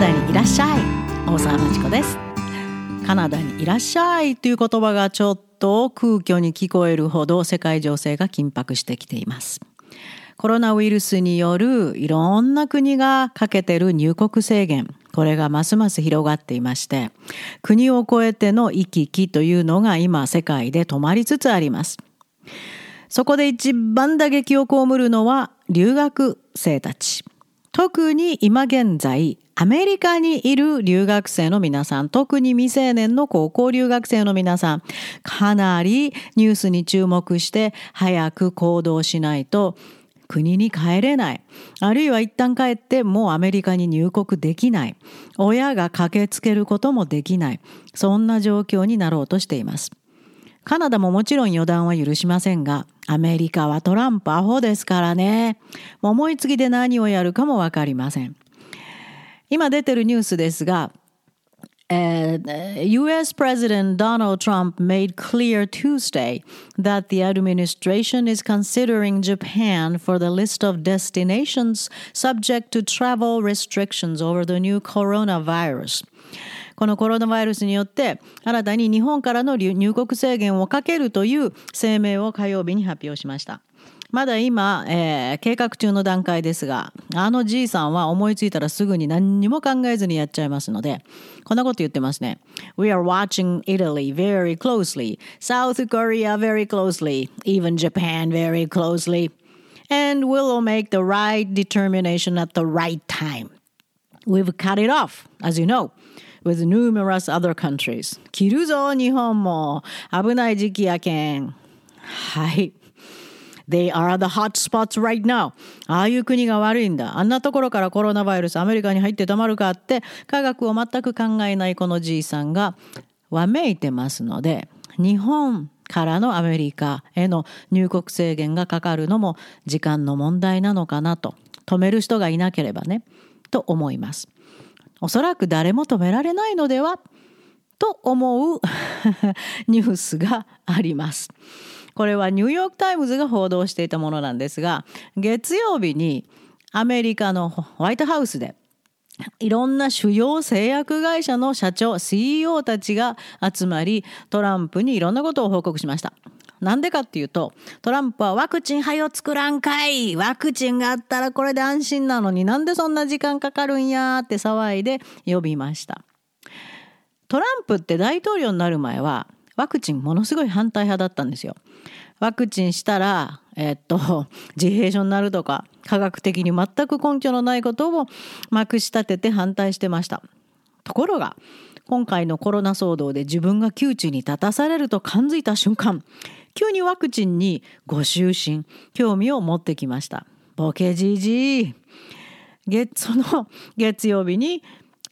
ダにいらっしゃい。大沢町子です。カナダにいらっしゃいという言葉がちょっと空虚に聞こえるほど世界情勢が緊迫してきています。コロナウイルスによるいろんな国がかけてる入国制限。これがますます広がっていまして国を越えての行き来というのが今世界で止まりつつあります。そこで一番打撃を被るのは留学生たち。特に今現在アメリカにいる留学生の皆さん、特に未成年の高校留学生の皆さん、かなりニュースに注目して早く行動しないと国に帰れない。あるいは一旦帰ってもうアメリカに入国できない。親が駆けつけることもできない。そんな状況になろうとしています。カナダももちろん予断は許しませんが、アメリカはトランプアホですからね。思いつきで何をやるかもわかりません。今出てるニュースですが、Uh, US President Donald Trump made clear Tuesday that the administration is considering Japan for the list of destinations subject to travel restrictions over the new coronavirus. このコロナウイルスによって新たに日本からの入国制限をかけるという声明を火曜日に発表しました。 まだ今、えー、計画中の段階ですが、あのじいさんは思いついたらすぐに何にも考えずにやっちゃいますので、こんなこと言ってますね。We are watching Italy very closely, South Korea very closely, even Japan very closely, and we'll make the right determination at the right time. We've cut it off, as you know. with numerous other countries. 切るぞ、日本も。危ない時期やけん。はい。They are the hot spots right now. ああいう国が悪いんだ。あんなところからコロナウイルスアメリカに入ってたまるかって科学を全く考えないこのじいさんがわめいてますので日本からのアメリカへの入国制限がかかるのも時間の問題なのかなと止める人がいなければねと思います。おそらく誰も止められないのでは？と思う ニュースがあります。これはニューヨーク・タイムズが報道していたものなんですが月曜日にアメリカのホワイトハウスでいろんな主要製薬会社の社長 CEO たちが集まりトランプにいろんなことを報告しました。なんでかっていうとトランプはワクチンはを作らんかいワクチンがあったらこれで安心なのになんでそんな時間かかるんやって騒いで呼びました。トランプって大統領になる前はワクチンものすごい反対派だったんですよ。ワクチンしたら、え、っと、自閉症になるとか、科学的に全く根拠のないことをまくし立てて反対してました。ところが、今回のコロナ騒動で自分が窮地に立たされると感づいた瞬間、急にワクチンにご就寝、興味を持ってきました。ボケじじい。月、その月曜日に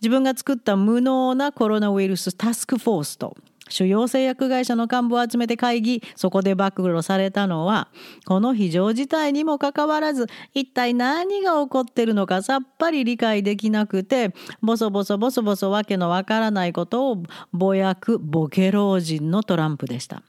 自分が作った無能なコロナウイルスタスクフォースと主要製薬会社の幹部を集めて会議そこで暴露されたのはこの非常事態にもかかわらず一体何が起こってるのかさっぱり理解できなくてボソボソボソボソわけのわからないことをぼやくボケ老人のトランプでした。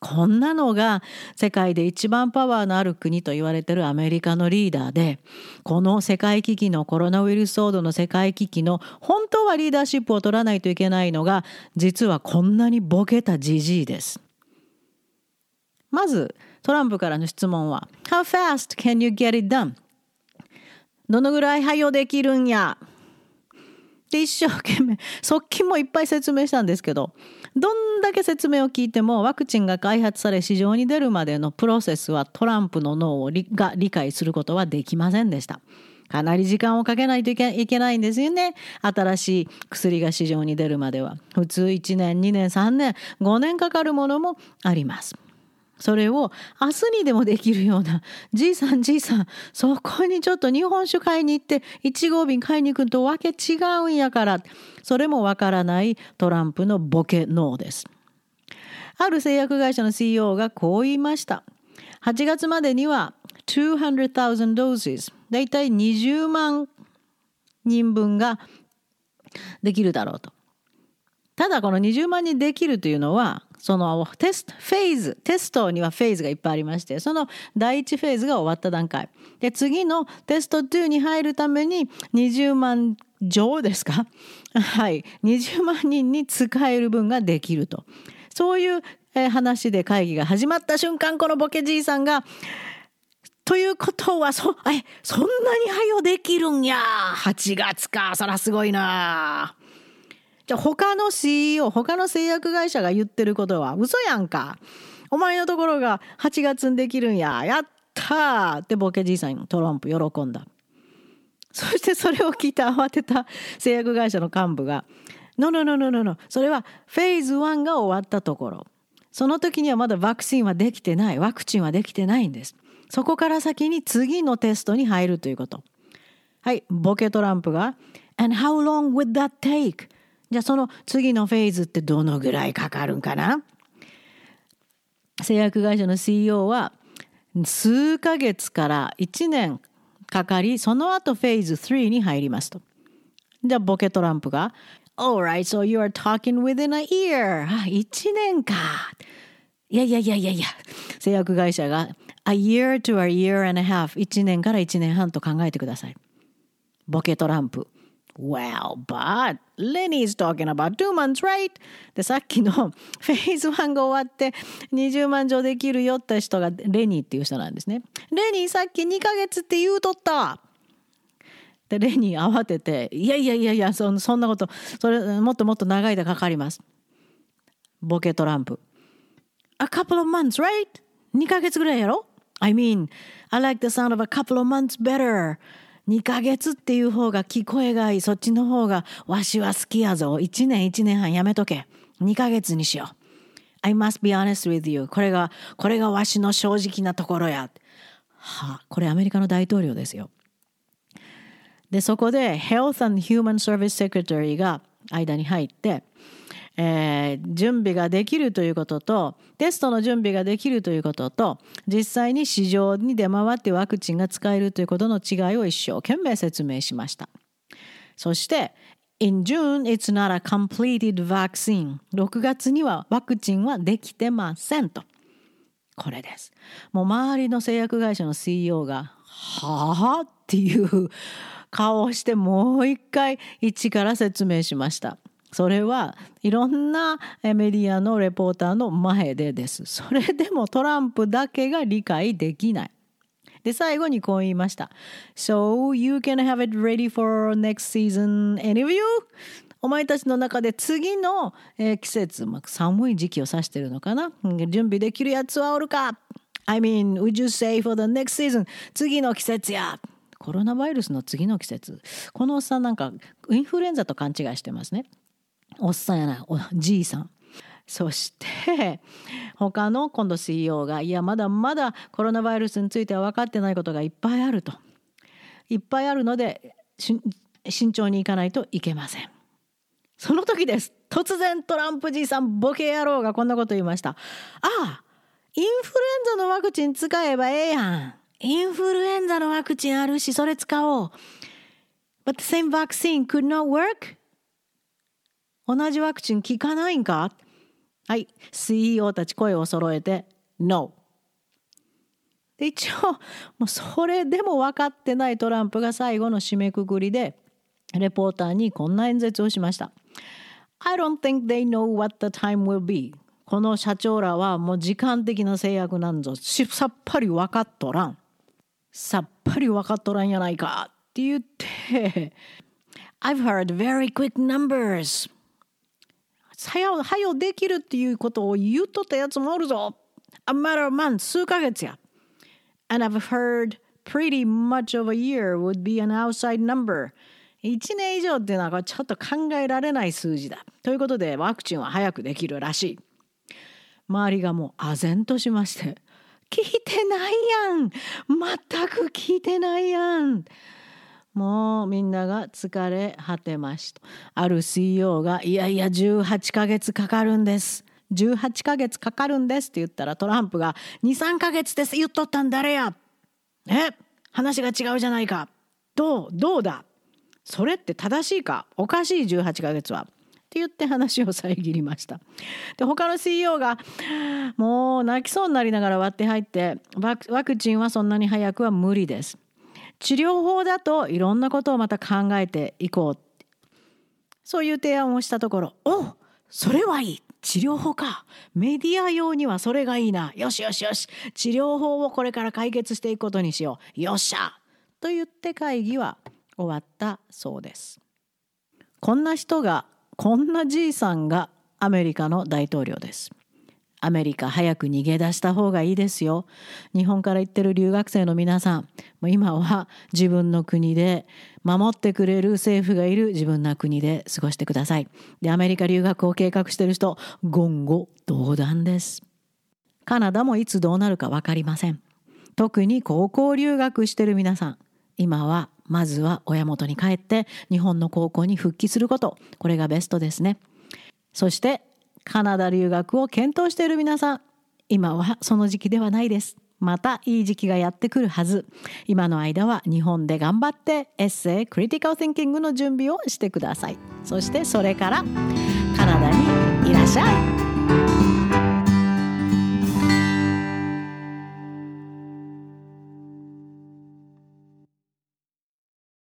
こんなのが世界で一番パワーのある国と言われてるアメリカのリーダーでこの世界危機のコロナウイルス騒動の世界危機の本当はリーダーシップを取らないといけないのが実はこんなにボケたじじいです。まずトランプからの質問は「How fast can you get it done?」どのぐらい配慮できるんや？で一生懸命側近もいっぱい説明したんですけどどんだけ説明を聞いてもワクチンが開発され市場に出るまでのプロセスはトランプの脳をが理解することはできませんでした。かなり時間をかけないといけないんですよね。新しい薬が市場に出るまでは。普通1年、2年、3年、5年かかるものもあります。それを明日にでもできるような じいさんじいさんそこにちょっと日本酒買いに行って1号便買いに行くとわけ違うんやからそれもわからないトランプのボケ脳です。ある製薬会社の CEO がこう言いました。8月までには200,000 doses だいたい20万人分ができるだろうと。ただこの20万人できるというのはそのテストフェーズテストにはフェーズがいっぱいありましてその第1フェーズが終わった段階。で次のテスト2に入るために20万錠ですか？はい。20万人に使える分ができると。そういう話で会議が始まった瞬間このボケじいさんがということはそえそんなに早できるんや。8月か。そらすごいな。じゃ他の CEO 他の製薬会社が言ってることは嘘やんか。お前のところが8月にできるんや。やったーってボケじいさんトランプ喜んだ。そしてそれを聞いて慌てた 製薬会社の幹部が「ノノノノノノそれはフェーズ1が終わったところ。その時にはまだワクチンはできてない。ワクチンはできてないんです。そこから先に次のテストに入るということ。はいボケトランプが「And how long would that take?」じゃあその次のフェーズってどのぐらいかかるんかな？製薬会社の CEO は数ヶ月から1年かかり、その後フェーズ3に入りますと。じゃあボケトランプが、Alright, so you are talking within a year. 1年か。いやいやいやいやいや、製薬会社が、a year to a year and a half。1年から1年半と考えてください。ボケトランプ。Well, but Lenny's talking about two months, right? で、さっきのフェーズ1が終わって20万錠できるよって人がレニーっていう人なんですね。レニーさっき2ヶ月って言うとったで、レニー慌てて、いやいやいやいや、そそんなこと、それもっともっと長い間かかります。ボケトランプ。A couple of months, right? 2ヶ月ぐらいやろ ?I mean, I like the sound of a couple of months better. 2ヶ月っていう方が聞こえがいい。そっちの方がわしは好きやぞ。1年1年半やめとけ。2ヶ月にしよう。I must be honest with you. これが、これがわしの正直なところや。はあ、これアメリカの大統領ですよ。で、そこで Health and Human Service Secretary が間に入って、えー、準備ができるということとテストの準備ができるということと実際に市場に出回ってワクチンが使えるということの違いを一生懸命説明しましたそして In June, it's not a completed vaccine. 6月にはワクチンはできてませんと。これです。もう周りの製薬会社の CEO が、はあっていう顔をしてもう一回一から説明しました。それはいろんなメディアのレポーターの前でです。それでもトランプだけが理解できない。で、最後にこう言いました。So you can have it ready for next season, any of you? お前たちの中で次の、えー季節、まあ、寒い時期を指してるのかな？準備できるやつはおるか ?I mean, would you say for the next season? 次の季節や。コロナウイルスの次の季節。このおっさんなんかインフルエンザと勘違いしてますね。おっさんやな。いおじいさん。そして 他の今度 CEO がいやまだまだコロナウイルスについては分かってないことがいっぱいあると。いっぱいあるので慎重にいかないといけません。その時です。突然トランプじいさんボケ野郎がこんなこと言いました。ああインフルエンザのワクチン使えばええやん。インフルエンザのワクチンあるしそれ使おう。But the same vaccine could not work 同じワクチン効かないんか？はい。CEO たち声を揃えて No で一応もうそれでも分かってないトランプが最後の締めくくりでレポーターにこんな演説をしました。I don't think they know what the time will be この社長らはもう時間的な制約なんぞ。さっぱり分かっとらん。さっぱり分かっとらんやないか。って言って。I've heard very quick numbers はよ、はよできるっていうことを言うとったやつもおるぞ。A matter of months, 数ヶ月や。And I've heard pretty much of a year would be an outside number. 1年以上っていうのはちょっと考えられない数字だ。ということでワクチンは早くできるらしい。周りがもう唖然としまして、聞いてないやん全く聞いてないやんもうみんなが疲れ果てました。ある CEO が、いやいや18ヶ月かかるんです。18ヶ月かかるんですって言ったらトランプが、2、3ヶ月です言っとったん誰やえ？話が違うじゃないか。どう？どうだ？それって正しいか？おかしい18ヶ月は。って言って話を遮りました。で他の CEO がもう泣きそうになりながら割って入ってワクチンはそんなに早くは無理です。治療法だといろんなことをまた考えていこうそういう提案をしたところ「おそれはいい治療法かメディア用にはそれがいいなよしよしよし治療法をこれから解決していくことにしようよっしゃ!」と言って会議は終わったそうです。こんな人がこんなじいさんがアメリカの大統領です。アメリカ早く逃げ出した方がいいですよ。日本から行ってる留学生の皆さん、もう今は自分の国で守ってくれる政府がいる自分の国で過ごしてください。で、アメリカ留学を計画してる人、言語道断です。カナダもいつどうなるか分かりません。特に高校留学してる皆さん、今はまずは親元に帰って日本の高校に復帰すること、これがベストですね。そしてカナダ留学を検討している皆さん、今はその時期ではないです。またいい時期がやってくるはず。今の間は日本で頑張ってエッセイ、クリティカル・ティンキングの準備をしてください。そしてそれからカナダにいらっしゃい。